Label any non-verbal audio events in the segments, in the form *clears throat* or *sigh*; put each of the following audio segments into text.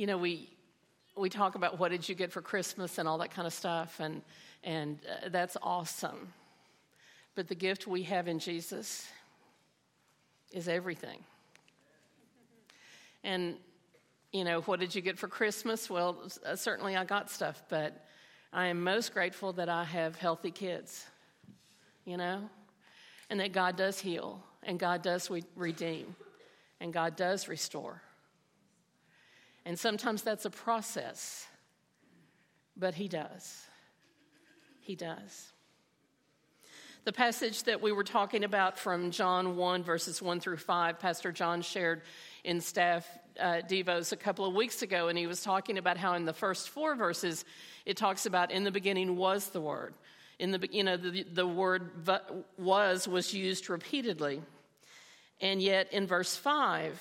you know, we we talk about what did you get for Christmas and all that kind of stuff, and and uh, that's awesome. But the gift we have in Jesus is everything. And you know, what did you get for Christmas? Well, uh, certainly I got stuff, but I am most grateful that I have healthy kids. You know, and that God does heal, and God does redeem, and God does restore. And sometimes that's a process, but He does. He does. The passage that we were talking about from John 1, verses 1 through 5, Pastor John shared in staff uh, Devos a couple of weeks ago, and he was talking about how in the first four verses it talks about in the beginning was the Word. In the, you know, the, the word was was used repeatedly. And yet in verse 5,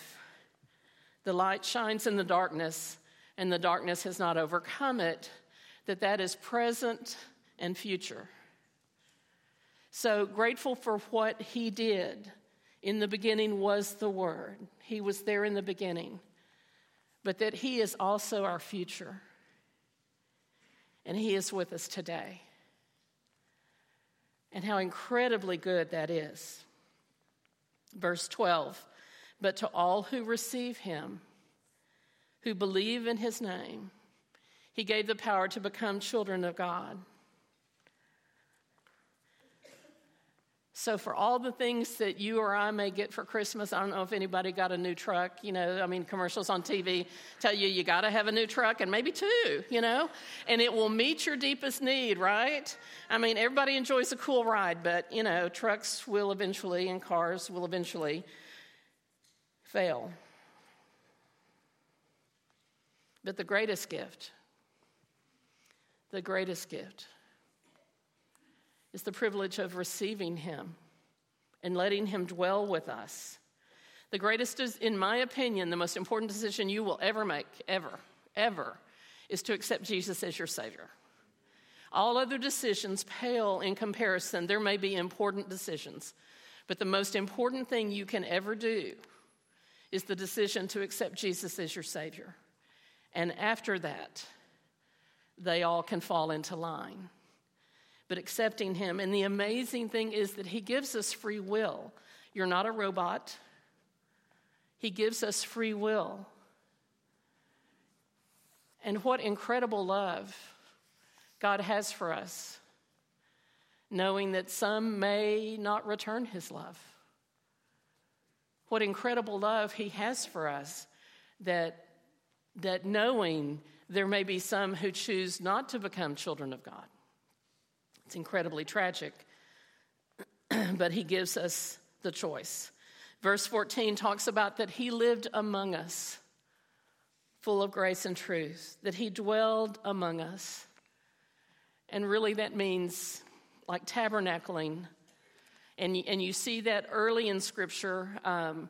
the light shines in the darkness, and the darkness has not overcome it, that that is present and future. So grateful for what he did. In the beginning was the Word, he was there in the beginning, but that he is also our future, and he is with us today. And how incredibly good that is. Verse 12 but to all who receive him, who believe in his name, he gave the power to become children of God. So, for all the things that you or I may get for Christmas, I don't know if anybody got a new truck. You know, I mean, commercials on TV tell you you got to have a new truck and maybe two, you know, and it will meet your deepest need, right? I mean, everybody enjoys a cool ride, but, you know, trucks will eventually and cars will eventually fail. But the greatest gift, the greatest gift, is the privilege of receiving Him and letting Him dwell with us. The greatest is, in my opinion, the most important decision you will ever make, ever, ever, is to accept Jesus as your Savior. All other decisions pale in comparison. There may be important decisions, but the most important thing you can ever do is the decision to accept Jesus as your Savior. And after that, they all can fall into line. But accepting Him, and the amazing thing is that He gives us free will. You're not a robot, He gives us free will. And what incredible love God has for us, knowing that some may not return His love what incredible love he has for us that, that knowing there may be some who choose not to become children of God. It's incredibly tragic, *clears throat* but he gives us the choice. Verse 14 talks about that he lived among us, full of grace and truth, that he dwelled among us. And really, that means like tabernacling and, and you see that early in Scripture, um,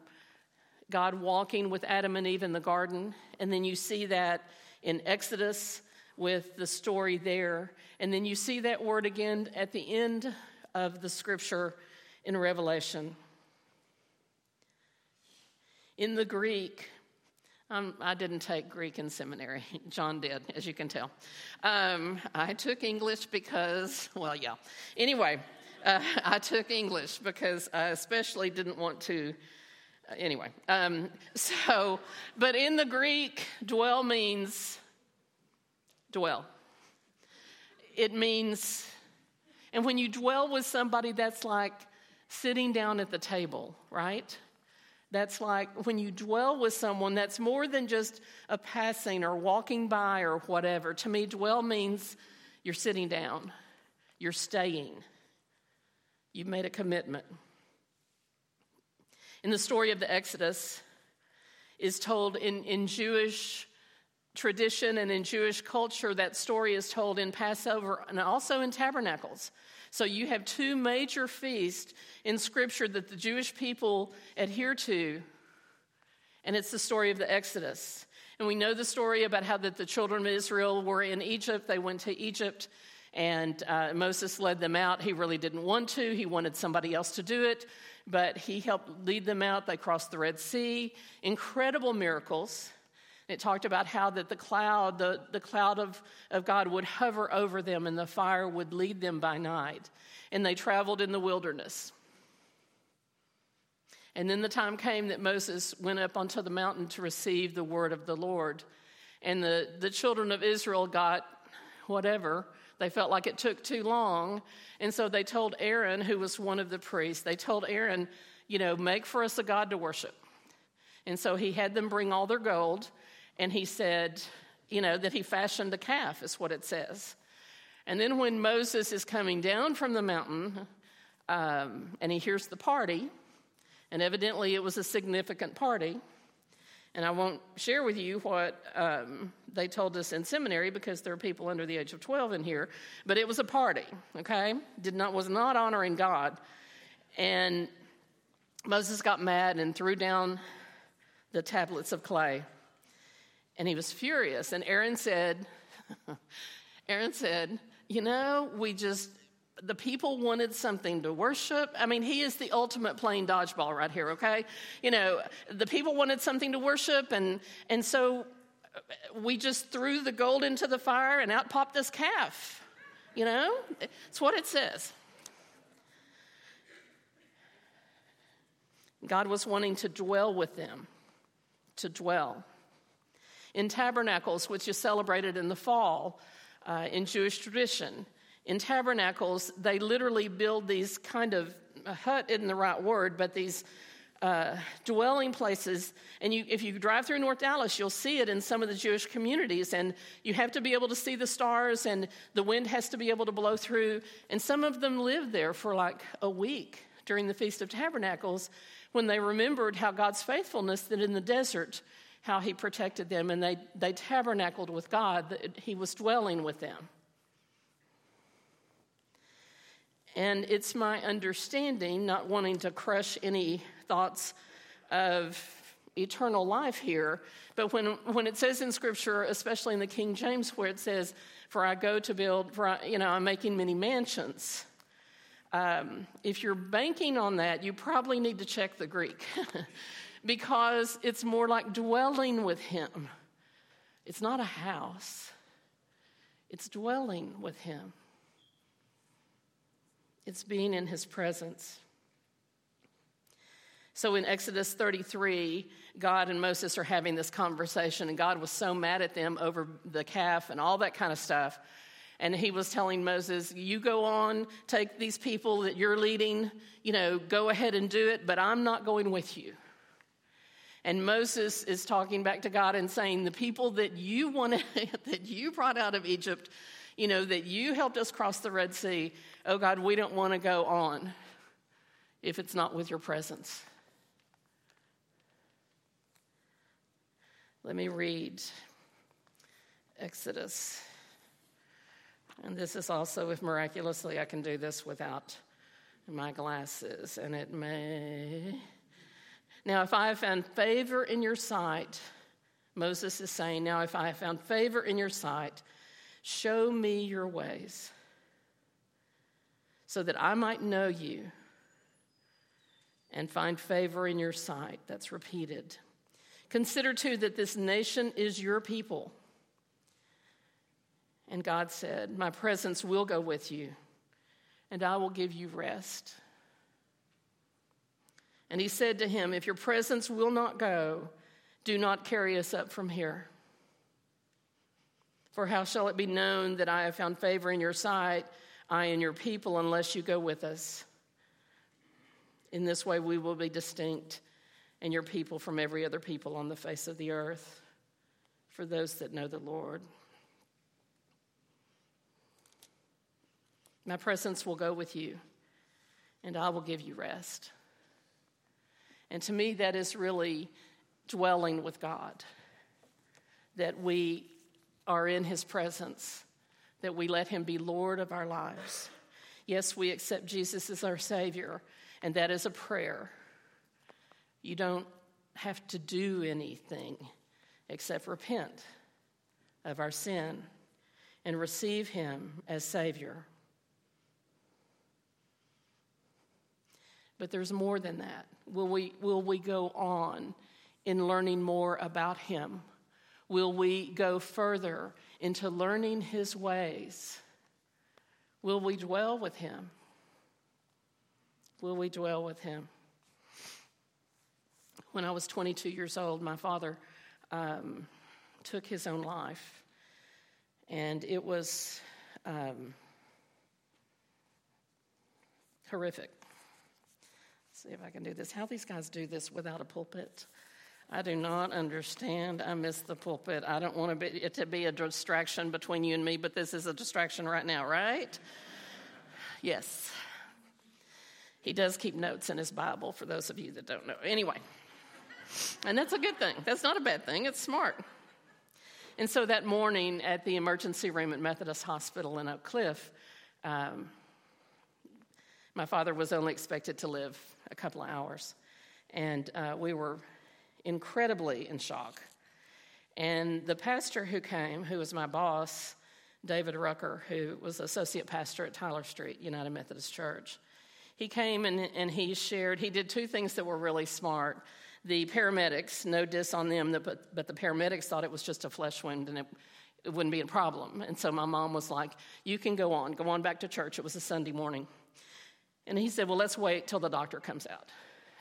God walking with Adam and Eve in the garden. And then you see that in Exodus with the story there. And then you see that word again at the end of the Scripture in Revelation. In the Greek, um, I didn't take Greek in seminary. *laughs* John did, as you can tell. Um, I took English because, well, yeah. Anyway, uh, *laughs* I took English because I especially didn't want to. Uh, anyway, um, *laughs* so, but in the Greek, dwell means dwell. It means, and when you dwell with somebody, that's like sitting down at the table, right? That's like when you dwell with someone, that's more than just a passing or walking by or whatever. To me, dwell means you're sitting down, you're staying. You've made a commitment. In the story of the Exodus, is told in, in Jewish tradition and in Jewish culture, that story is told in Passover and also in tabernacles. So you have two major feasts in Scripture that the Jewish people adhere to, and it's the story of the Exodus. And we know the story about how that the children of Israel were in Egypt. They went to Egypt and uh, Moses led them out. He really didn't want to, he wanted somebody else to do it, but he helped lead them out. They crossed the Red Sea. Incredible miracles. It talked about how that the cloud, the, the cloud of, of God would hover over them and the fire would lead them by night. And they traveled in the wilderness. And then the time came that Moses went up onto the mountain to receive the word of the Lord. And the, the children of Israel got whatever. They felt like it took too long. And so they told Aaron, who was one of the priests, they told Aaron, you know, make for us a God to worship. And so he had them bring all their gold and he said, you know, that he fashioned a calf, is what it says. And then when Moses is coming down from the mountain um, and he hears the party, and evidently it was a significant party, and I won't share with you what um, they told us in seminary because there are people under the age of 12 in here, but it was a party, okay? Did not, was not honoring God. And Moses got mad and threw down the tablets of clay and he was furious. And Aaron said, *laughs* Aaron said, You know, we just, the people wanted something to worship. I mean, he is the ultimate playing dodgeball right here, okay? You know, the people wanted something to worship, and, and so we just threw the gold into the fire and out popped this calf. You know, it's what it says. God was wanting to dwell with them, to dwell in tabernacles, which is celebrated in the fall uh, in Jewish tradition. In tabernacles, they literally build these kind of a hut isn't the right word, but these uh, dwelling places. And you, if you drive through North Dallas, you'll see it in some of the Jewish communities. And you have to be able to see the stars, and the wind has to be able to blow through. And some of them lived there for like a week during the Feast of Tabernacles when they remembered how God's faithfulness that in the desert how he protected them, and they, they tabernacled with God, that he was dwelling with them. And it's my understanding, not wanting to crush any thoughts of eternal life here, but when, when it says in Scripture, especially in the King James, where it says, For I go to build, for I, you know, I'm making many mansions. Um, if you're banking on that, you probably need to check the Greek. *laughs* because it's more like dwelling with Him. It's not a house, it's dwelling with Him, it's being in His presence. So in Exodus 33, God and Moses are having this conversation, and God was so mad at them over the calf and all that kind of stuff. And he was telling Moses, You go on, take these people that you're leading, you know, go ahead and do it, but I'm not going with you. And Moses is talking back to God and saying, The people that you wanted, *laughs* that you brought out of Egypt, you know, that you helped us cross the Red Sea, oh God, we don't want to go on if it's not with your presence. Let me read Exodus. And this is also, if miraculously I can do this without my glasses, and it may. Now, if I have found favor in your sight, Moses is saying, Now, if I have found favor in your sight, show me your ways so that I might know you and find favor in your sight. That's repeated. Consider too that this nation is your people. And God said, My presence will go with you, and I will give you rest. And he said to him, If your presence will not go, do not carry us up from here. For how shall it be known that I have found favor in your sight, I and your people, unless you go with us? In this way, we will be distinct, and your people from every other people on the face of the earth, for those that know the Lord. My presence will go with you, and I will give you rest. And to me, that is really dwelling with God, that we are in His presence, that we let Him be Lord of our lives. Yes, we accept Jesus as our Savior, and that is a prayer. You don't have to do anything except repent of our sin and receive Him as Savior. But there's more than that. Will we, will we go on in learning more about Him? Will we go further into learning his ways? Will we dwell with him? Will we dwell with him? When I was 22 years old, my father um, took his own life. And it was um, horrific. Let's see if I can do this. How these guys do this without a pulpit? I do not understand. I miss the pulpit. I don't want it to be a distraction between you and me, but this is a distraction right now, right? Yes. He does keep notes in his Bible for those of you that don't know. Anyway, and that's a good thing. That's not a bad thing, it's smart. And so that morning at the emergency room at Methodist Hospital in Oak Cliff, um, my father was only expected to live a couple of hours. And uh, we were incredibly in shock. And the pastor who came, who was my boss, David Rucker, who was associate pastor at Tyler Street United Methodist Church, he came and, and he shared, he did two things that were really smart. The paramedics, no diss on them, but, but the paramedics thought it was just a flesh wound and it, it wouldn't be a problem. And so my mom was like, You can go on, go on back to church. It was a Sunday morning. And he said, Well, let's wait till the doctor comes out.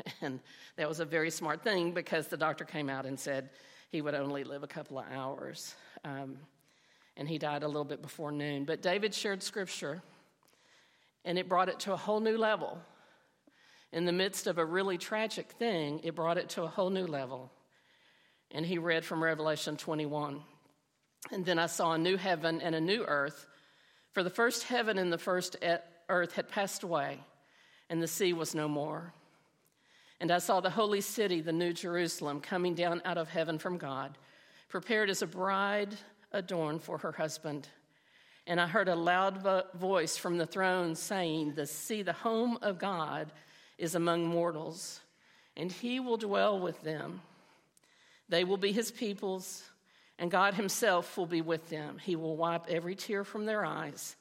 *laughs* And that was a very smart thing because the doctor came out and said he would only live a couple of hours. Um, and he died a little bit before noon. But David shared scripture, and it brought it to a whole new level. In the midst of a really tragic thing, it brought it to a whole new level. And he read from Revelation 21. And then I saw a new heaven and a new earth, for the first heaven and the first earth had passed away, and the sea was no more. And I saw the holy city, the new Jerusalem, coming down out of heaven from God, prepared as a bride adorned for her husband. And I heard a loud vo- voice from the throne saying, the, See, the home of God is among mortals, and he will dwell with them. They will be his peoples, and God himself will be with them. He will wipe every tear from their eyes.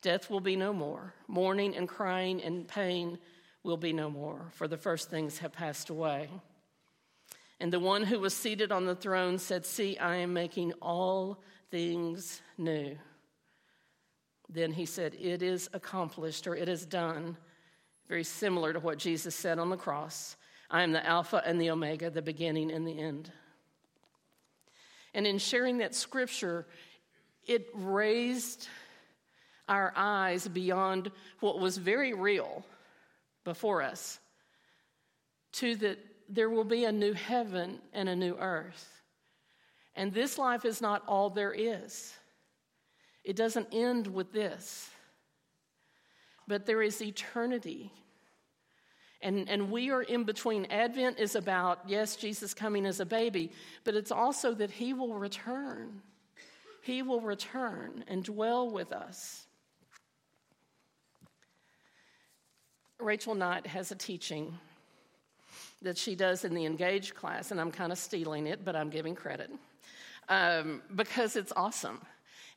Death will be no more. Mourning and crying and pain will be no more, for the first things have passed away. And the one who was seated on the throne said, See, I am making all things new. Then he said, It is accomplished, or it is done. Very similar to what Jesus said on the cross I am the Alpha and the Omega, the beginning and the end. And in sharing that scripture, it raised our eyes beyond what was very real before us to that there will be a new heaven and a new earth. And this life is not all there is. It doesn't end with this. But there is eternity. And, and we are in between. Advent is about, yes, Jesus coming as a baby, but it's also that he will return. He will return and dwell with us. Rachel Knight has a teaching that she does in the Engage class, and I'm kind of stealing it, but I'm giving credit um, because it's awesome.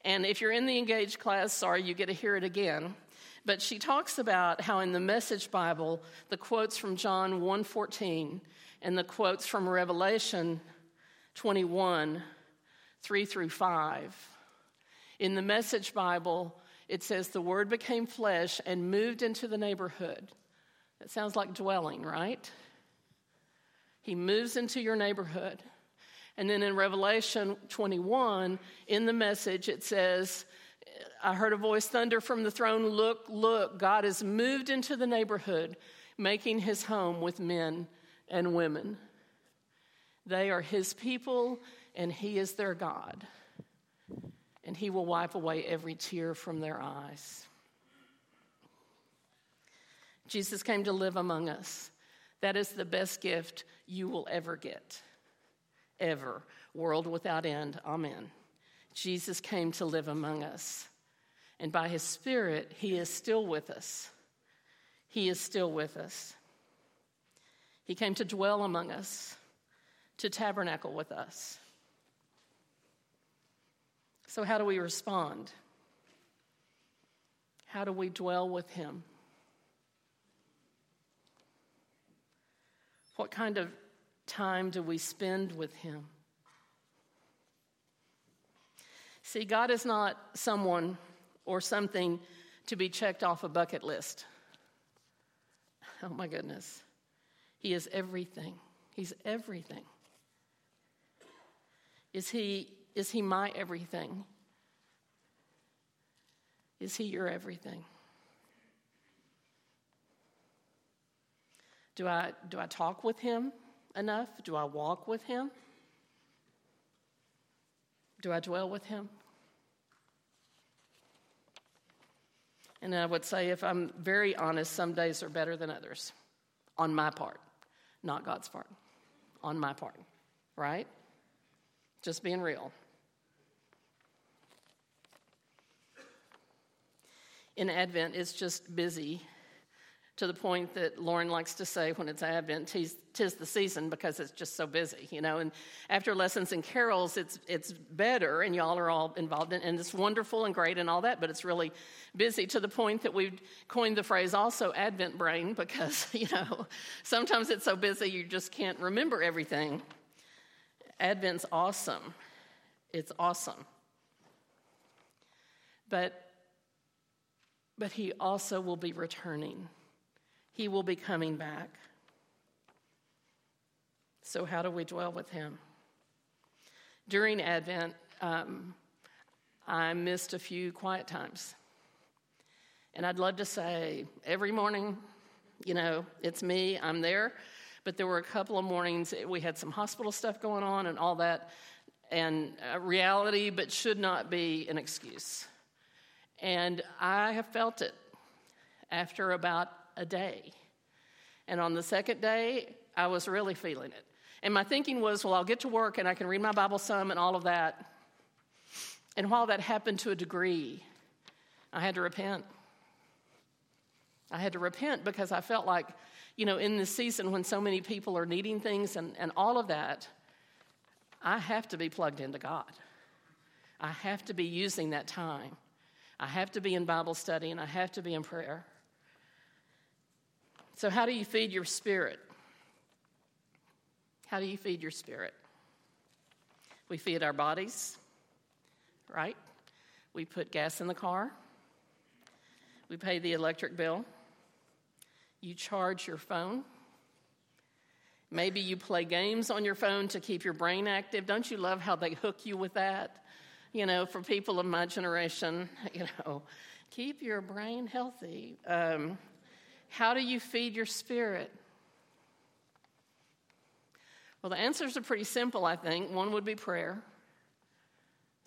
And if you're in the Engage class, sorry, you get to hear it again. But she talks about how in the Message Bible, the quotes from John 1:14 and the quotes from Revelation 21, 3 through 5. In the Message Bible, it says, The Word became flesh and moved into the neighborhood. That sounds like dwelling, right? He moves into your neighborhood. And then in Revelation 21, in the message, it says, I heard a voice thunder from the throne Look, look, God has moved into the neighborhood, making his home with men and women. They are his people, and he is their God and he will wipe away every tear from their eyes. Jesus came to live among us. That is the best gift you will ever get. Ever. World without end. Amen. Jesus came to live among us. And by his Spirit, he is still with us. He is still with us. He came to dwell among us, to tabernacle with us. So, how do we respond? How do we dwell with Him? What kind of time do we spend with Him? See, God is not someone or something to be checked off a bucket list. Oh my goodness. He is everything. He's everything. Is he, is he my everything? Is he your everything? Do I, do I talk with him enough? Do I walk with him? Do I dwell with him? And I would say, if I'm very honest, some days are better than others on my part, not God's part, on my part, right? Just being real. In Advent, it's just busy to the point that Lauren likes to say when it's Advent, tis, tis, the season because it's just so busy, you know. And after lessons and carols, it's it's better, and y'all are all involved in, and it's wonderful and great and all that. But it's really busy to the point that we've coined the phrase also Advent brain because *laughs* you know sometimes it's so busy you just can't remember everything. Advent's awesome. It's awesome. But but he also will be returning he will be coming back. So, how do we dwell with him? During Advent, um, I missed a few quiet times. And I'd love to say every morning, you know, it's me, I'm there. But there were a couple of mornings eh, we had some hospital stuff going on and all that, and uh, reality, but should not be an excuse. And I have felt it after about a day. And on the second day, I was really feeling it. And my thinking was, well, I'll get to work and I can read my Bible some and all of that. And while that happened to a degree, I had to repent. I had to repent because I felt like, you know, in this season when so many people are needing things and, and all of that, I have to be plugged into God. I have to be using that time. I have to be in Bible study and I have to be in prayer. So, how do you feed your spirit? How do you feed your spirit? We feed our bodies, right? We put gas in the car. We pay the electric bill. You charge your phone. Maybe you play games on your phone to keep your brain active. Don't you love how they hook you with that? You know, for people of my generation, *laughs* you know, keep your brain healthy. Um, how do you feed your spirit? Well, the answers are pretty simple, I think. One would be prayer,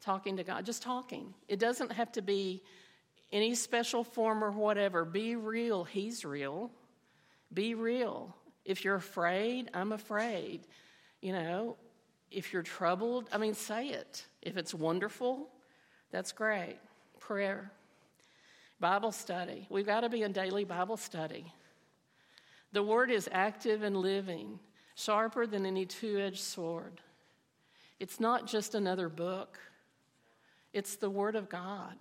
talking to God, just talking. It doesn't have to be any special form or whatever. Be real. He's real. Be real. If you're afraid, I'm afraid. You know, if you're troubled, I mean, say it. If it's wonderful, that's great. Prayer. Bible study. We've got to be in daily Bible study. The word is active and living, sharper than any two edged sword. It's not just another book, it's the word of God.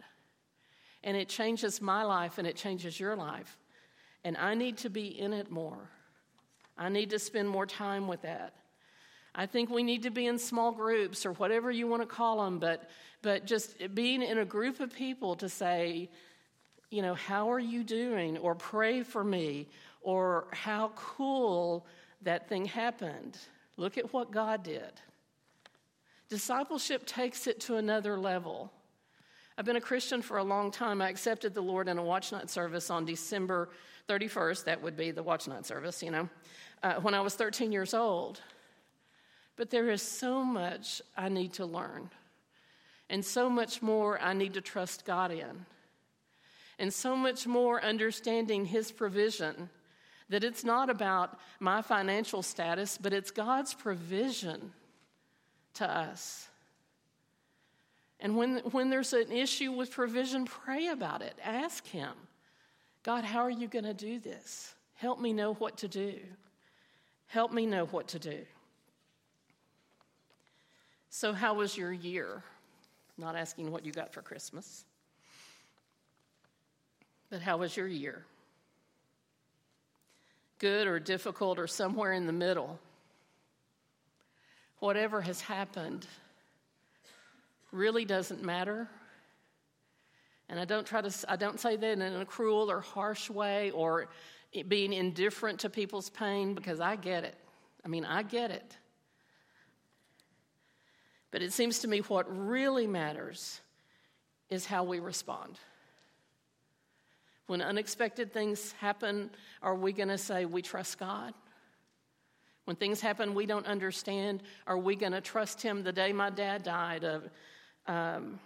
And it changes my life and it changes your life. And I need to be in it more. I need to spend more time with that. I think we need to be in small groups or whatever you want to call them, but, but just being in a group of people to say, you know, how are you doing? Or pray for me. Or how cool that thing happened. Look at what God did. Discipleship takes it to another level. I've been a Christian for a long time. I accepted the Lord in a watch night service on December 31st. That would be the watch night service, you know, uh, when I was 13 years old. But there is so much I need to learn, and so much more I need to trust God in and so much more understanding His provision. That it's not about my financial status, but it's God's provision to us. And when, when there's an issue with provision, pray about it. Ask Him God, how are you going to do this? Help me know what to do. Help me know what to do. So, how was your year? Not asking what you got for Christmas. But how was your year? Good or difficult or somewhere in the middle? Whatever has happened, really doesn't matter. And I don't try to, I don't say that in a cruel or harsh way or being indifferent to people's pain because I get it. I mean, I get it. But it seems to me what really matters is how we respond. When unexpected things happen, are we going to say we trust God? When things happen we don't understand, are we going to trust Him? The day my dad died, a um,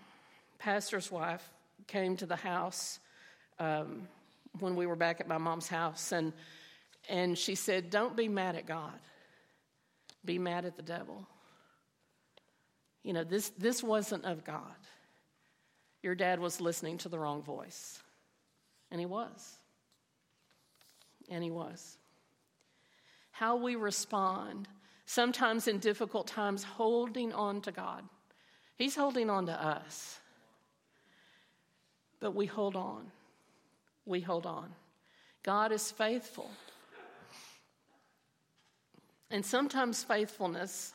pastor's wife came to the house um, when we were back at my mom's house, and, and she said, Don't be mad at God, be mad at the devil. You know, this, this wasn't of God. Your dad was listening to the wrong voice. And he was. And he was. How we respond, sometimes in difficult times, holding on to God. He's holding on to us. But we hold on. We hold on. God is faithful. And sometimes faithfulness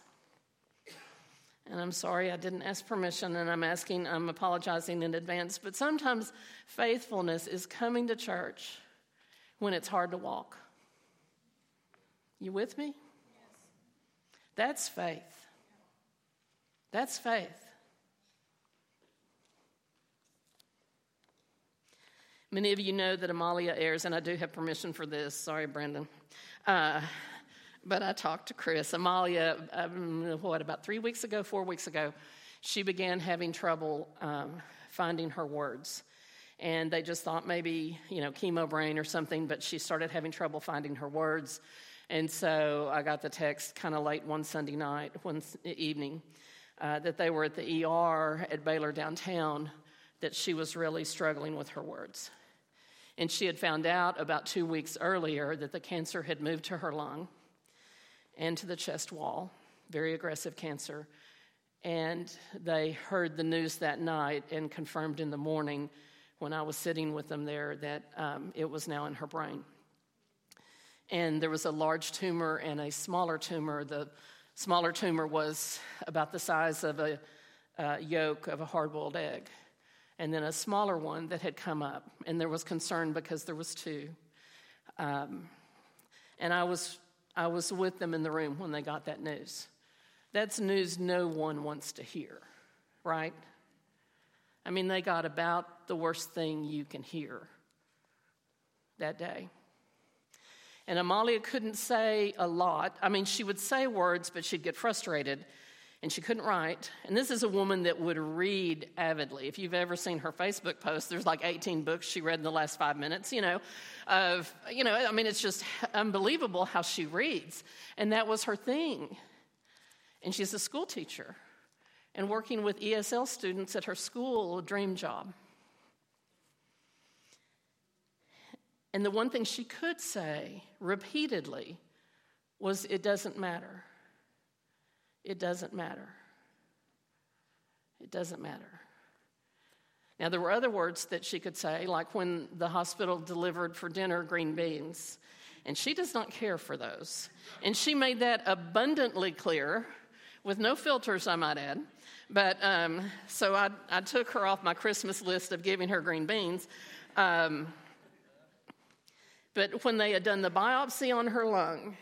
and I'm sorry I didn't ask permission, and I'm asking, I'm apologizing in advance. But sometimes faithfulness is coming to church when it's hard to walk. You with me? Yes. That's faith. That's faith. Many of you know that Amalia Ayres, and I do have permission for this. Sorry, Brendan. Uh, but I talked to Chris. Amalia, um, what, about three weeks ago, four weeks ago, she began having trouble um, finding her words. And they just thought maybe, you know, chemo brain or something, but she started having trouble finding her words. And so I got the text kind of late one Sunday night, one evening, uh, that they were at the ER at Baylor downtown, that she was really struggling with her words. And she had found out about two weeks earlier that the cancer had moved to her lung and to the chest wall, very aggressive cancer. And they heard the news that night and confirmed in the morning when I was sitting with them there that um, it was now in her brain. And there was a large tumor and a smaller tumor. The smaller tumor was about the size of a, a yolk of a hard boiled egg. And then a smaller one that had come up. And there was concern because there was two. Um, and I was I was with them in the room when they got that news. That's news no one wants to hear, right? I mean, they got about the worst thing you can hear that day. And Amalia couldn't say a lot. I mean, she would say words, but she'd get frustrated and she couldn't write. And this is a woman that would read avidly. If you've ever seen her Facebook post, there's like 18 books she read in the last five minutes, you know, of, you know, I mean, it's just unbelievable how she reads. And that was her thing. And she's a school teacher and working with ESL students at her school, a dream job. And the one thing she could say repeatedly was, It doesn't matter. It doesn't matter. It doesn't matter. Now, there were other words that she could say, like when the hospital delivered for dinner green beans, and she does not care for those. And she made that abundantly clear, with no filters, I might add. But um, so I, I, took her off my Christmas list of giving her green beans. Um, but when they had done the biopsy on her lung,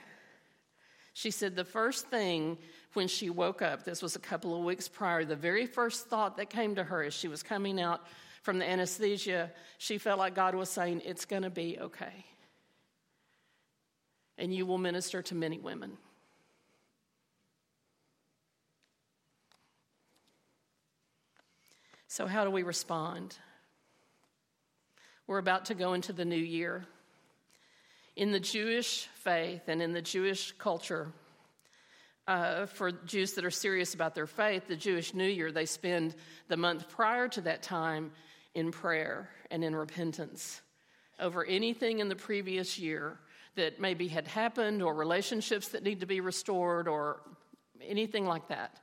she said the first thing when she woke up, this was a couple of weeks prior, the very first thought that came to her as she was coming out from the anesthesia, she felt like God was saying, It's going to be okay. And you will minister to many women. So, how do we respond? We're about to go into the new year. In the Jewish faith and in the Jewish culture, uh, for Jews that are serious about their faith, the Jewish New Year, they spend the month prior to that time in prayer and in repentance over anything in the previous year that maybe had happened or relationships that need to be restored or anything like that.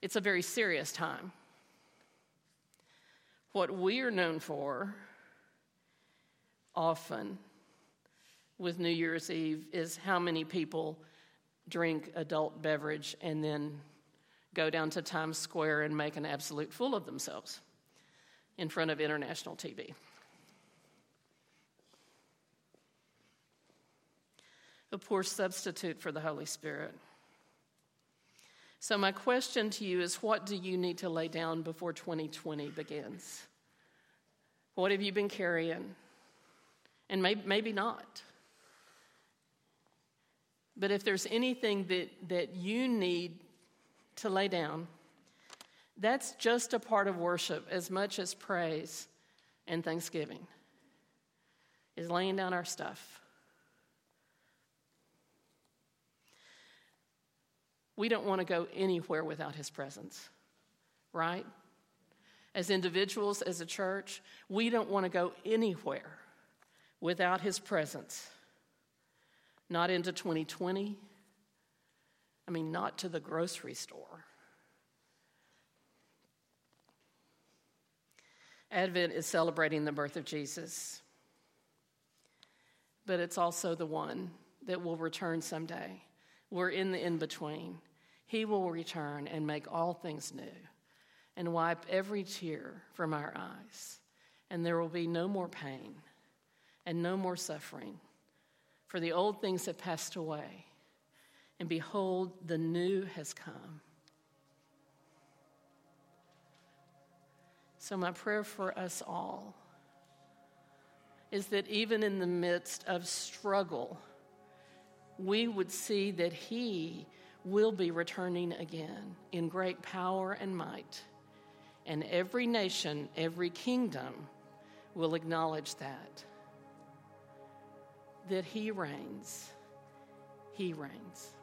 It's a very serious time. What we are known for often with New Year's Eve is how many people drink adult beverage and then go down to Times Square and make an absolute fool of themselves in front of international TV. A poor substitute for the Holy Spirit. So, my question to you is what do you need to lay down before 2020 begins? What have you been carrying? And maybe, maybe not. But if there's anything that, that you need to lay down, that's just a part of worship as much as praise and thanksgiving, is laying down our stuff. We don't want to go anywhere without His presence, right? As individuals, as a church, we don't want to go anywhere without His presence. Not into 2020. I mean, not to the grocery store. Advent is celebrating the birth of Jesus, but it's also the one that will return someday. We're in the in between. He will return and make all things new and wipe every tear from our eyes, and there will be no more pain and no more suffering, for the old things have passed away, and behold, the new has come. So, my prayer for us all is that even in the midst of struggle, we would see that He will be returning again in great power and might. And every nation, every kingdom will acknowledge that. That He reigns. He reigns.